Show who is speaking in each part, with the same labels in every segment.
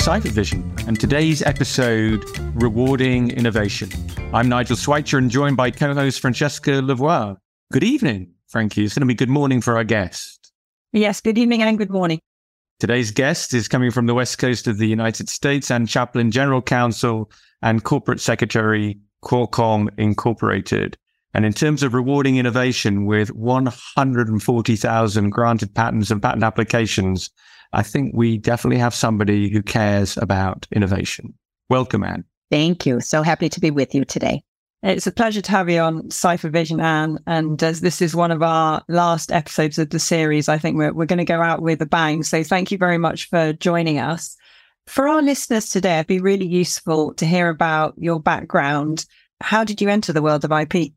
Speaker 1: CipherVision and today's episode, Rewarding Innovation. I'm Nigel Swycher and joined by co-host Francesca Lavoie. Good evening, Frankie. It's going to be good morning for our guest.
Speaker 2: Yes, good evening and good morning.
Speaker 1: Today's guest is coming from the west coast of the United States Ann Chaplin General Counsel and Corporate Secretary, Qualcomm Incorporated. And in terms of rewarding innovation with 140,000 granted patents and patent applications, I think we definitely have somebody who cares about innovation. Welcome, Ann.
Speaker 3: Thank you. So happy to be with you today.
Speaker 2: It's a pleasure to have you on Cypher Vision, Ann. And as this is one of our last episodes of the series, I think we're, we're going to go out with a bang. So thank you very much for joining us. For our listeners today, it'd be really useful to hear about your background. How did you enter the world of IP?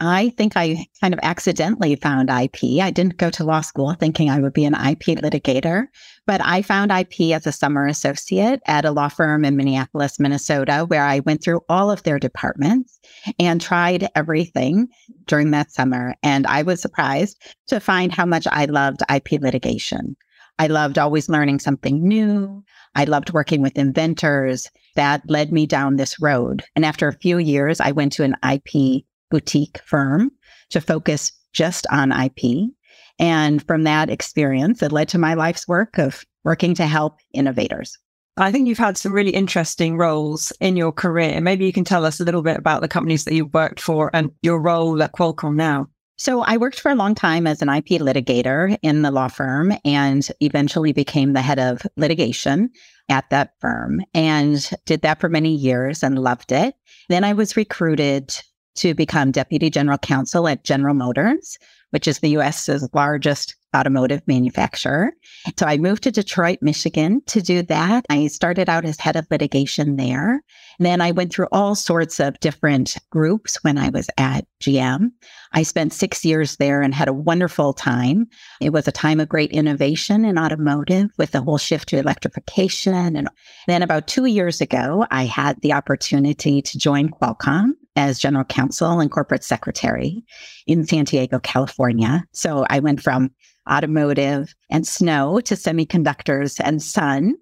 Speaker 3: I think I kind of accidentally found IP. I didn't go to law school thinking I would be an IP litigator, but I found IP as a summer associate at a law firm in Minneapolis, Minnesota, where I went through all of their departments and tried everything during that summer. And I was surprised to find how much I loved IP litigation. I loved always learning something new. I loved working with inventors. That led me down this road. And after a few years, I went to an IP boutique firm to focus just on IP. And from that experience, it led to my life's work of working to help innovators.
Speaker 2: I think you've had some really interesting roles in your career. Maybe you can tell us a little bit about the companies that you've worked for and your role at Qualcomm now.
Speaker 3: So, I worked for a long time as an IP litigator in the law firm and eventually became the head of litigation at that firm and did that for many years and loved it. Then I was recruited to become deputy general counsel at General Motors, which is the US's largest automotive manufacturer. So I moved to Detroit, Michigan to do that. I started out as head of litigation there. And then I went through all sorts of different groups when I was at GM. I spent six years there and had a wonderful time. It was a time of great innovation in automotive with the whole shift to electrification. And then about two years ago, I had the opportunity to join Qualcomm as general counsel and corporate secretary in San Diego, California. So I went from automotive and snow to semiconductors and sun.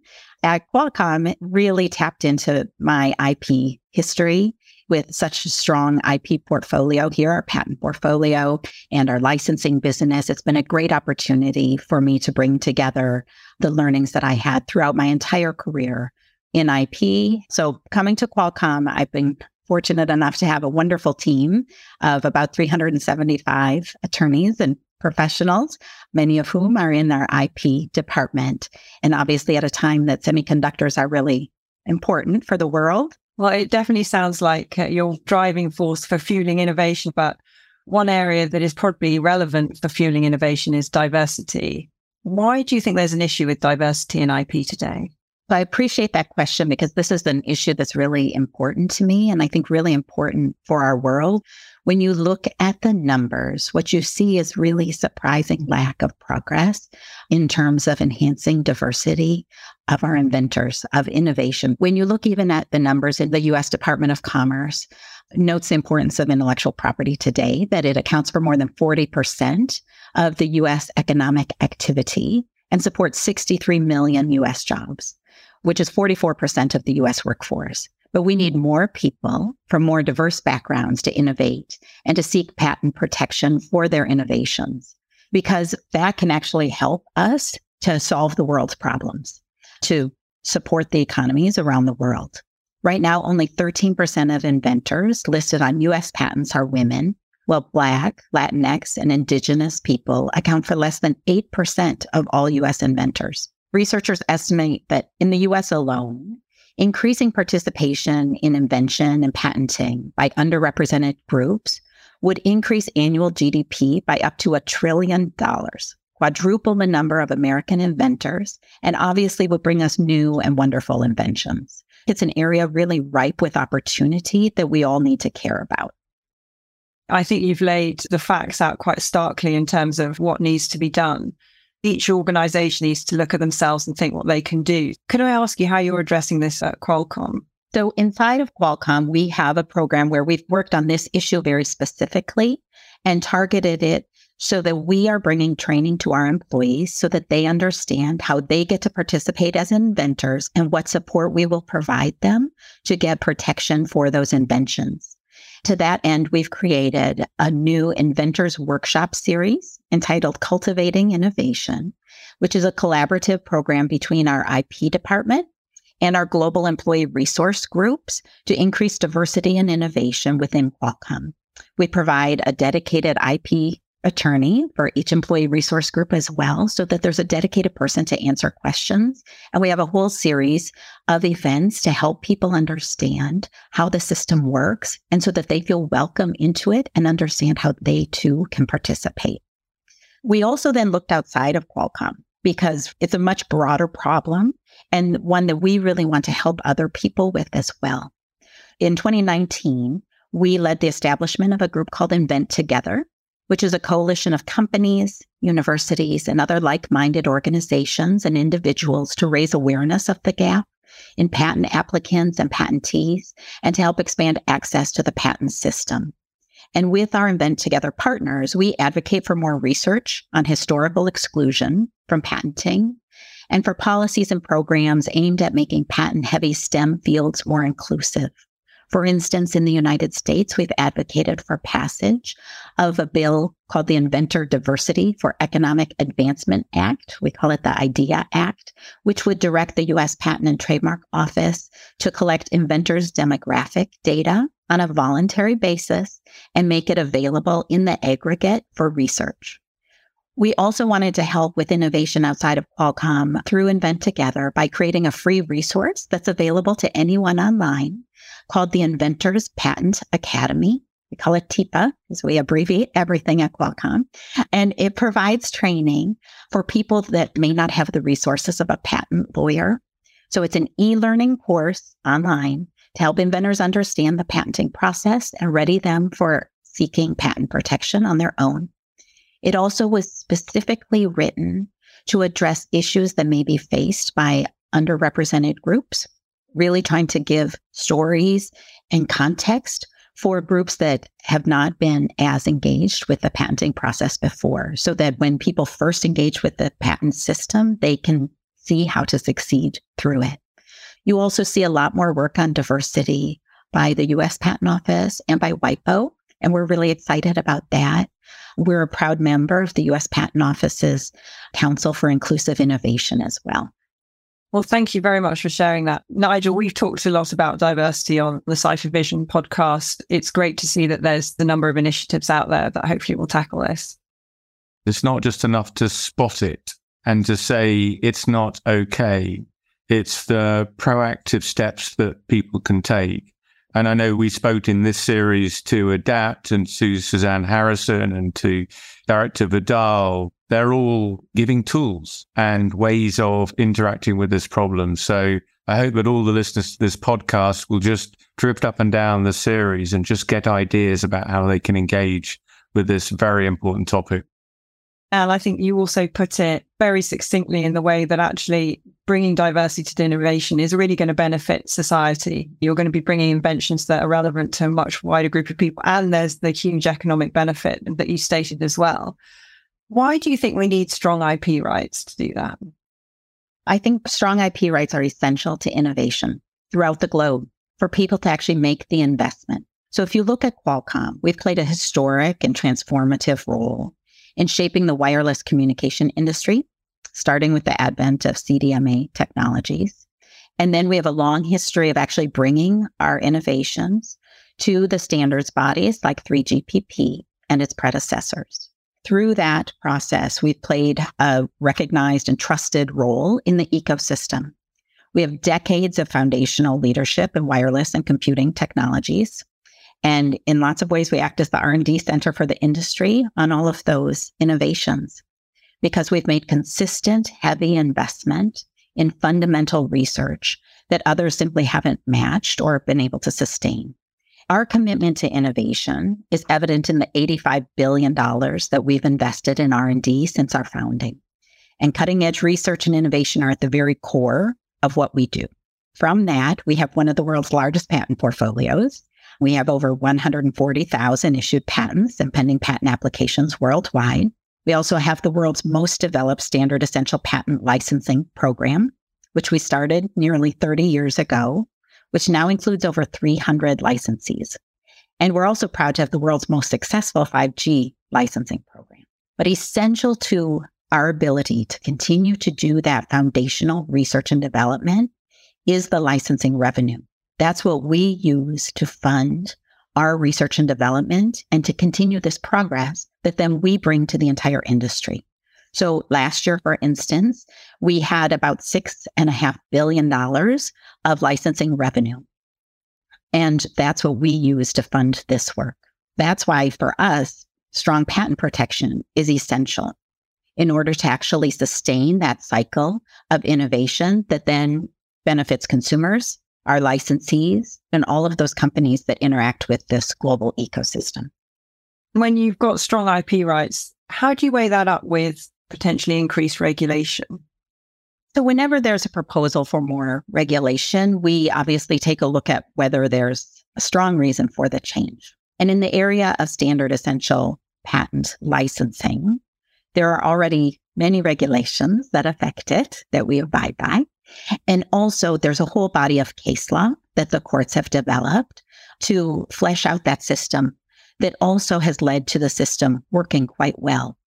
Speaker 3: At Qualcomm, really tapped into my IP history with such a strong IP portfolio here, our patent portfolio and our licensing business. It's been a great opportunity for me to bring together the learnings that I had throughout my entire career in IP. So coming to Qualcomm, I've been fortunate enough to have a wonderful team of about 375 attorneys and professionals, many of whom are in our IP department. And obviously, at a time that semiconductors are really important for the world.
Speaker 2: Well, it definitely sounds like uh, your driving force for fueling innovation. But one area that is probably relevant for fueling innovation is diversity. Why do you think there's an issue with diversity in IP today?
Speaker 3: I appreciate that question because this is an issue that's really important to me and I think really important for our world. When you look at the numbers, what you see is really surprising lack of progress in terms of enhancing diversity of our inventors, of innovation. When you look even at the numbers in the US Department of Commerce, notes the importance of intellectual property today, that it accounts for more than 40% of the US economic activity and supports 63 million US jobs which is 44% of the US workforce. But we need more people from more diverse backgrounds to innovate and to seek patent protection for their innovations, because that can actually help us to solve the world's problems, to support the economies around the world. Right now, only 13% of inventors listed on US patents are women, while Black, Latinx, and Indigenous people account for less than 8% of all US inventors. Researchers estimate that in the US alone, increasing participation in invention and patenting by underrepresented groups would increase annual GDP by up to a trillion dollars, quadruple the number of American inventors, and obviously would bring us new and wonderful inventions. It's an area really ripe with opportunity that we all need to care about.
Speaker 2: I think you've laid the facts out quite starkly in terms of what needs to be done each organization needs to look at themselves and think what they can do. Could I ask you how you're addressing this at Qualcomm?
Speaker 3: So, inside of Qualcomm, we have a program where we've worked on this issue very specifically and targeted it so that we are bringing training to our employees so that they understand how they get to participate as inventors and what support we will provide them to get protection for those inventions. To that end, we've created a new inventors workshop series entitled Cultivating Innovation, which is a collaborative program between our IP department and our global employee resource groups to increase diversity and innovation within Qualcomm. We provide a dedicated IP attorney for each employee resource group as well, so that there's a dedicated person to answer questions. And we have a whole series of events to help people understand how the system works and so that they feel welcome into it and understand how they too can participate. We also then looked outside of Qualcomm because it's a much broader problem and one that we really want to help other people with as well. In 2019, we led the establishment of a group called Invent Together, which is a coalition of companies, universities, and other like minded organizations and individuals to raise awareness of the gap in patent applicants and patentees and to help expand access to the patent system. And with our Invent Together partners, we advocate for more research on historical exclusion from patenting and for policies and programs aimed at making patent heavy STEM fields more inclusive. For instance, in the United States, we've advocated for passage of a bill called the Inventor Diversity for Economic Advancement Act. We call it the IDEA Act, which would direct the U.S. Patent and Trademark Office to collect inventors' demographic data on a voluntary basis and make it available in the aggregate for research. We also wanted to help with innovation outside of Qualcomm through Invent Together by creating a free resource that's available to anyone online called the Inventors Patent Academy. We call it TIPA because we abbreviate everything at Qualcomm. And it provides training for people that may not have the resources of a patent lawyer. So it's an e learning course online to help inventors understand the patenting process and ready them for seeking patent protection on their own. It also was specifically written to address issues that may be faced by underrepresented groups, really trying to give stories and context for groups that have not been as engaged with the patenting process before, so that when people first engage with the patent system, they can see how to succeed through it. You also see a lot more work on diversity by the US Patent Office and by WIPO, and we're really excited about that. We're a proud member of the US Patent Office's Council for Inclusive Innovation as well.
Speaker 2: Well, thank you very much for sharing that. Nigel, we've talked a lot about diversity on the CipherVision podcast. It's great to see that there's the number of initiatives out there that hopefully will tackle this.
Speaker 1: It's not just enough to spot it and to say it's not okay. It's the proactive steps that people can take and I know we spoke in this series to Adapt and to Suzanne Harrison and to Director Vidal. They're all giving tools and ways of interacting with this problem. So I hope that all the listeners to this podcast will just drift up and down the series and just get ideas about how they can engage with this very important topic.
Speaker 2: And I think you also put it very succinctly in the way that actually bringing diversity to innovation is really going to benefit society. You're going to be bringing inventions that are relevant to a much wider group of people. And there's the huge economic benefit that you stated as well. Why do you think we need strong IP rights to do that?
Speaker 3: I think strong IP rights are essential to innovation throughout the globe for people to actually make the investment. So if you look at Qualcomm, we've played a historic and transformative role in shaping the wireless communication industry, starting with the advent of CDMA technologies. And then we have a long history of actually bringing our innovations to the standards bodies like 3GPP and its predecessors. Through that process, we've played a recognized and trusted role in the ecosystem. We have decades of foundational leadership in wireless and computing technologies. And in lots of ways, we act as the R&D center for the industry on all of those innovations because we've made consistent, heavy investment in fundamental research that others simply haven't matched or been able to sustain. Our commitment to innovation is evident in the $85 billion that we've invested in R&D since our founding. And cutting edge research and innovation are at the very core of what we do. From that, we have one of the world's largest patent portfolios We have over 140,000 issued patents and pending patent applications worldwide. We also have the world's most developed standard essential patent licensing program, which we started nearly 30 years ago, which now includes over 300 licensees. And we're also proud to have the world's most successful 5G licensing program. But essential to our ability to continue to do that foundational research and development is the licensing revenue. That's what we use to fund our research and development and to continue this progress that then we bring to the entire industry. So last year, for instance, we had about six and a half billion dollars of licensing revenue. And that's what we use to fund this work. That's why for us, strong patent protection is essential in order to actually sustain that cycle of innovation that then benefits consumers, our licensees, and all of those companies that interact with this global ecosystem.
Speaker 2: When you've got strong IP rights, how do you weigh that up with potentially increased regulation?
Speaker 3: So, whenever there's a proposal for more regulation, we obviously take a look at whether there's a strong reason for the change. And in the area of standard essential patent licensing, there are already many regulations that affect it that we abide by. And also, there's a whole body of case law that the courts have developed to flesh out that system that also has led to the system working quite well.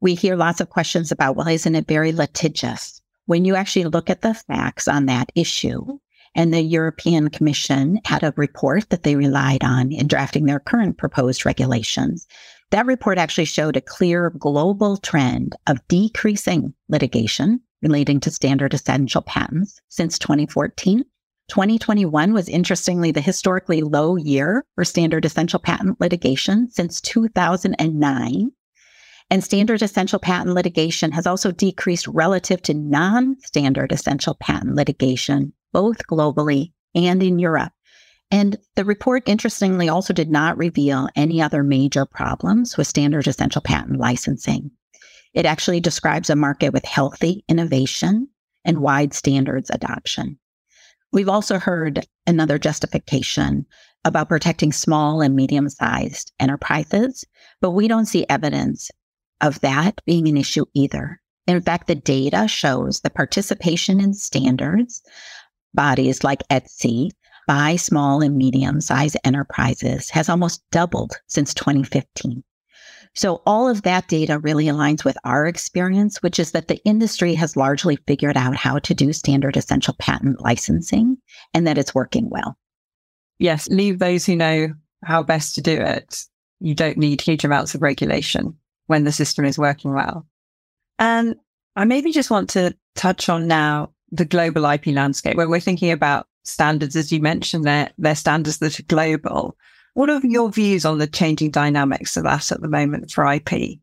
Speaker 3: We hear lots of questions about, well, isn't it very litigious? When you actually look at the facts on that issue, and the European Commission had a report that they relied on in drafting their current proposed regulations. That report actually showed a clear global trend of decreasing litigation relating to standard essential patents since 2014. 2021 was interestingly the historically low year for standard essential patent litigation since 2009. And standard essential patent litigation has also decreased relative to non standard essential patent litigation both globally and in Europe. And the report, interestingly, also did not reveal any other major problems with standard essential patent licensing. It actually describes a market with healthy innovation and wide standards adoption. We've also heard another justification about protecting small and medium sized enterprises, but we don't see evidence of that being an issue either. In fact, the data shows the participation in standards bodies like ETSI by small and medium sized enterprises has almost doubled since 2015. So all of that data really aligns with our experience, which is that the industry has largely figured out how to do standard essential patent licensing and that it's working well.
Speaker 2: Yes, leave those who know how best to do it. You don't need huge amounts of regulation when the system is working well. And I maybe just want to touch on now the global IP landscape, where we're thinking about standards, as you mentioned, they're, they're standards that are global. What are your views on the changing dynamics of that at the moment for IP?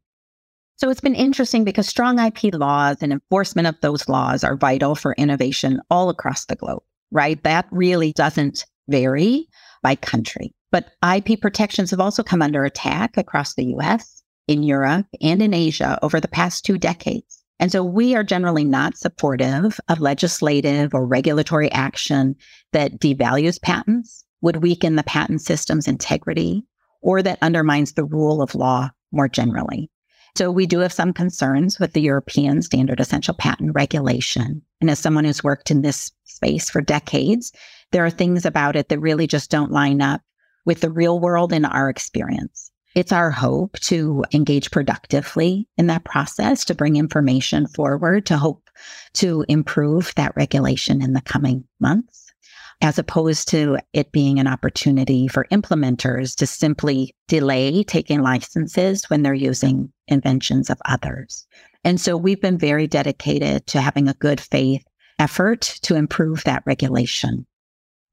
Speaker 3: So it's been interesting because strong IP laws and enforcement of those laws are vital for innovation all across the globe, right? That really doesn't vary by country. But IP protections have also come under attack across the US, in Europe, and in Asia over the past two decades. And so we are generally not supportive of legislative or regulatory action that devalues patents, would weaken the patent system's integrity, or that undermines the rule of law more generally. So we do have some concerns with the European standard essential patent regulation. And as someone who's worked in this space for decades, there are things about it that really just don't line up with the real world in our experience. It's our hope to engage productively in that process, to bring information forward, to hope to improve that regulation in the coming months, as opposed to it being an opportunity for implementers to simply delay taking licenses when they're using inventions of others. And so we've been very dedicated to having a good faith effort to improve that regulation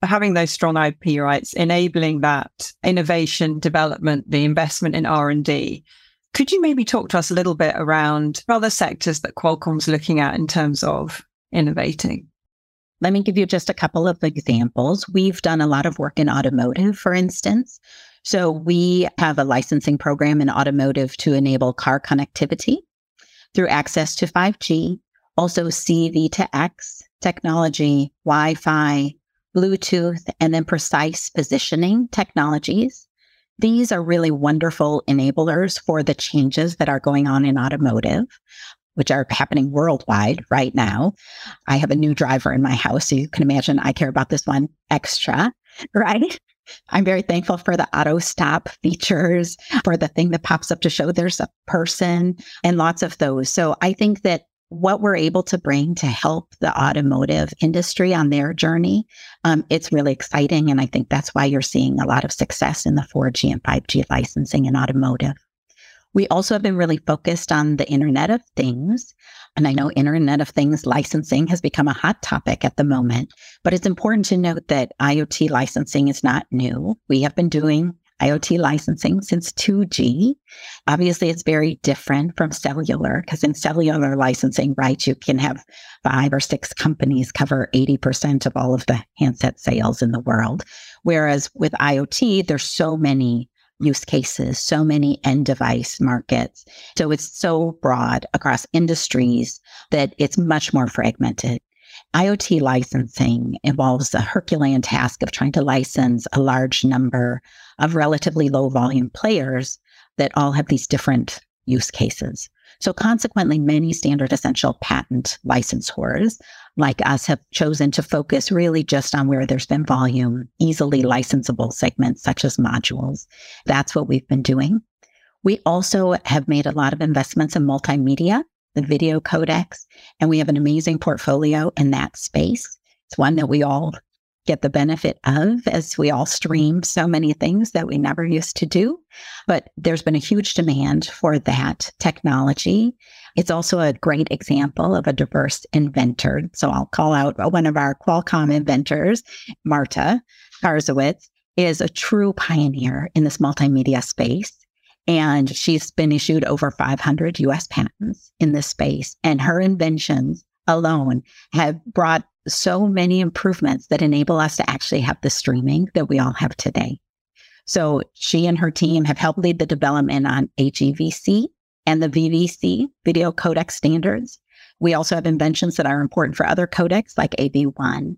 Speaker 2: having those strong IP rights, enabling that innovation, development, the investment in R and D. Could you maybe talk to us a little bit around other sectors that Qualcomm's looking at in terms of innovating?
Speaker 3: Let me give you just a couple of examples. We've done a lot of work in automotive, for instance. So we have a licensing program in automotive to enable car connectivity through access to 5G, also CV to X technology, Wi Fi, Bluetooth, and then precise positioning technologies. These are really wonderful enablers for the changes that are going on in automotive, which are happening worldwide right now. I have a new driver in my house, so you can imagine I care about this one extra, right? I'm very thankful for the auto stop features, for the thing that pops up to show there's a person, and lots of those. So I think that what we're able to bring to help the automotive industry on their journey, um, it's really exciting. And I think that's why you're seeing a lot of success in the 4G and 5G licensing in automotive. We also have been really focused on the Internet of Things. And I know Internet of Things licensing has become a hot topic at the moment, but it's important to note that IoT licensing is not new. We have been doing IoT licensing since 2G. Obviously, it's very different from cellular because in cellular licensing, right, you can have five or six companies cover 80% of all of the handset sales in the world. Whereas with IoT, there's so many use cases, so many end device markets. So it's so broad across industries that it's much more fragmented. IoT licensing involves the Herculean task of trying to license a large number of relatively low volume players that all have these different use cases. So consequently, many standard essential patent licensors like us have chosen to focus really just on where there's been volume, easily licensable segments such as modules. That's what we've been doing. We also have made a lot of investments in multimedia, the video codecs, and we have an amazing portfolio in that space. It's one that we all get the benefit of as we all stream so many things that we never used to do. But there's been a huge demand for that technology. It's also a great example of a diverse inventor. So I'll call out one of our Qualcomm inventors, Marta Karczewicz, is a true pioneer in this multimedia space. And she's been issued over 500 US patents in this space. And her inventions alone have brought so many improvements that enable us to actually have the streaming that we all have today. So she and her team have helped lead the development on HEVC and the VVC video codec standards. We also have inventions that are important for other codecs like AV1.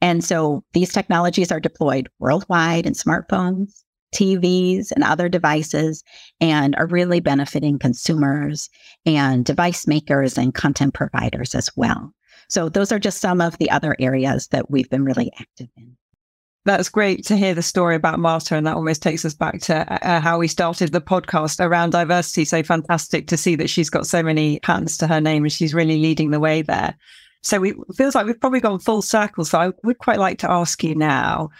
Speaker 3: And so these technologies are deployed worldwide in smartphones, TVs, and other devices, and are really benefiting consumers and device makers and content providers as well. So those are just some of the other areas that we've been really active in.
Speaker 2: That's great to hear the story about Marta, and that almost takes us back to uh, uh, how we started the podcast around diversity. So fantastic to see that she's got so many patents to her name, and she's really leading the way there. So we, it feels like we've probably gone full circle. So I would quite like to ask you now,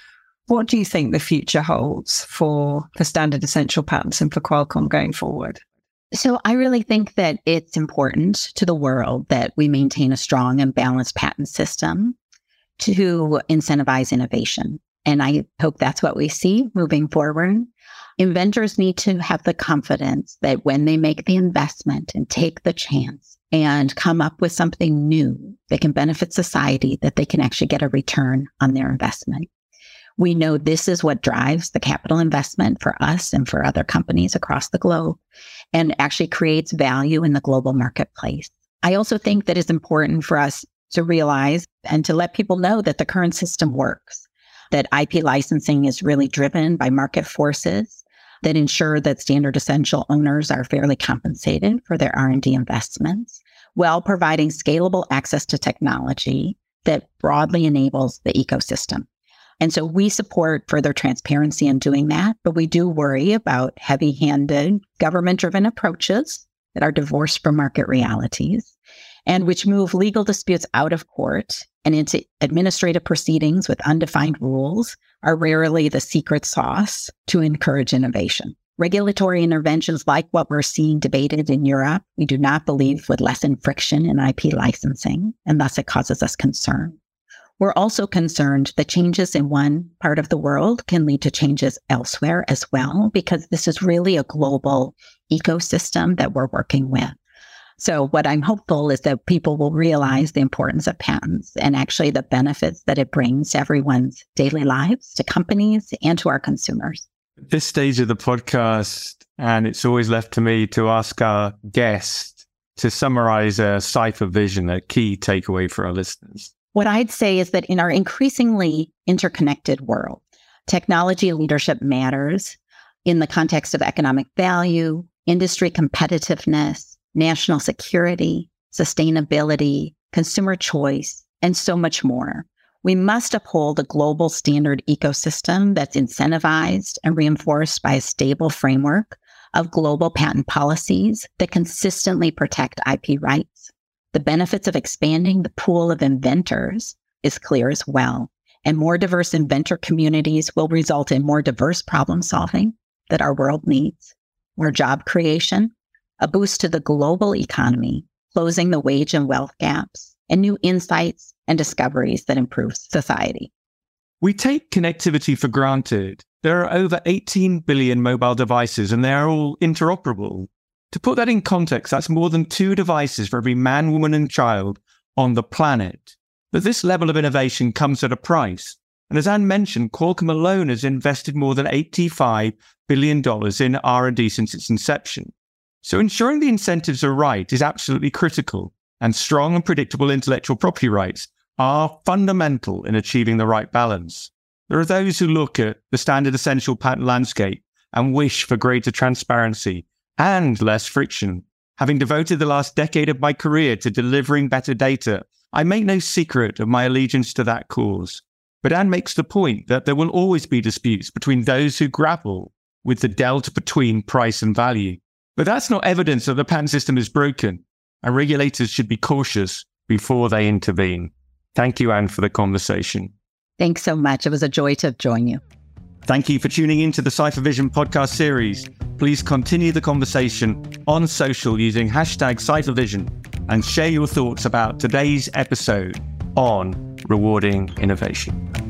Speaker 2: what do you think the future holds for for standard essential patents and for Qualcomm going forward?
Speaker 3: So I really think that it's important to the world that we maintain a strong and balanced patent system to incentivize innovation. And I hope that's what we see moving forward. Inventors need to have the confidence that when they make the investment and take the chance and come up with something new that can benefit society, that they can actually get a return on their investment. We know this is what drives the capital investment for us and for other companies across the globe and actually creates value in the global marketplace. I also think that it's important for us to realize and to let people know that the current system works, that IP licensing is really driven by market forces that ensure that standard essential owners are fairly compensated for their R&D investments while providing scalable access to technology that broadly enables the ecosystem. And so we support further transparency in doing that, but we do worry about heavy handed government driven approaches that are divorced from market realities and which move legal disputes out of court and into administrative proceedings with undefined rules are rarely the secret sauce to encourage innovation. Regulatory interventions like what we're seeing debated in Europe, we do not believe would lessen friction in IP licensing, and thus it causes us concern. We're also concerned that changes in one part of the world can lead to changes elsewhere as well, because this is really a global ecosystem that we're working with. So, what I'm hopeful is that people will realize the importance of patents and actually the benefits that it brings to everyone's daily lives, to companies, and to our consumers.
Speaker 1: At this stage of the podcast, and it's always left to me to ask our guest to summarize a Cipher vision, a key takeaway for our listeners.
Speaker 3: What I'd say is that in our increasingly interconnected world, technology leadership matters in the context of economic value, industry competitiveness, national security, sustainability, consumer choice, and so much more. We must uphold a global standard ecosystem that's incentivized and reinforced by a stable framework of global patent policies that consistently protect IP rights. The benefits of expanding the pool of inventors is clear as well. And more diverse inventor communities will result in more diverse problem solving that our world needs, more job creation, a boost to the global economy, closing the wage and wealth gaps, and new insights and discoveries that improve society.
Speaker 1: We take connectivity for granted. There are over 18 billion mobile devices and they are all interoperable. To put that in context, that's more than two devices for every man, woman, and child on the planet. But this level of innovation comes at a price. And as Ann mentioned, Qualcomm alone has invested more than $85 billion in R&D since its inception. So ensuring the incentives are right is absolutely critical, and strong and predictable intellectual property rights are fundamental in achieving the right balance. There are those who look at the standard essential patent landscape and wish for greater transparency and less friction. Having devoted the last decade of my career to delivering better data, I make no secret of my allegiance to that cause. But Ann makes the point that there will always be disputes between those who grapple with the delta between price and value. But that's not evidence that the patent system is broken, and regulators should be cautious before they intervene. Thank you, Ann, for the conversation.
Speaker 3: Thanks so much. It was a joy to join you.
Speaker 1: Thank you for tuning in to the CipherVision podcast series. Please continue the conversation on social using hashtag CipherVision and share your thoughts about today's episode on rewarding innovation.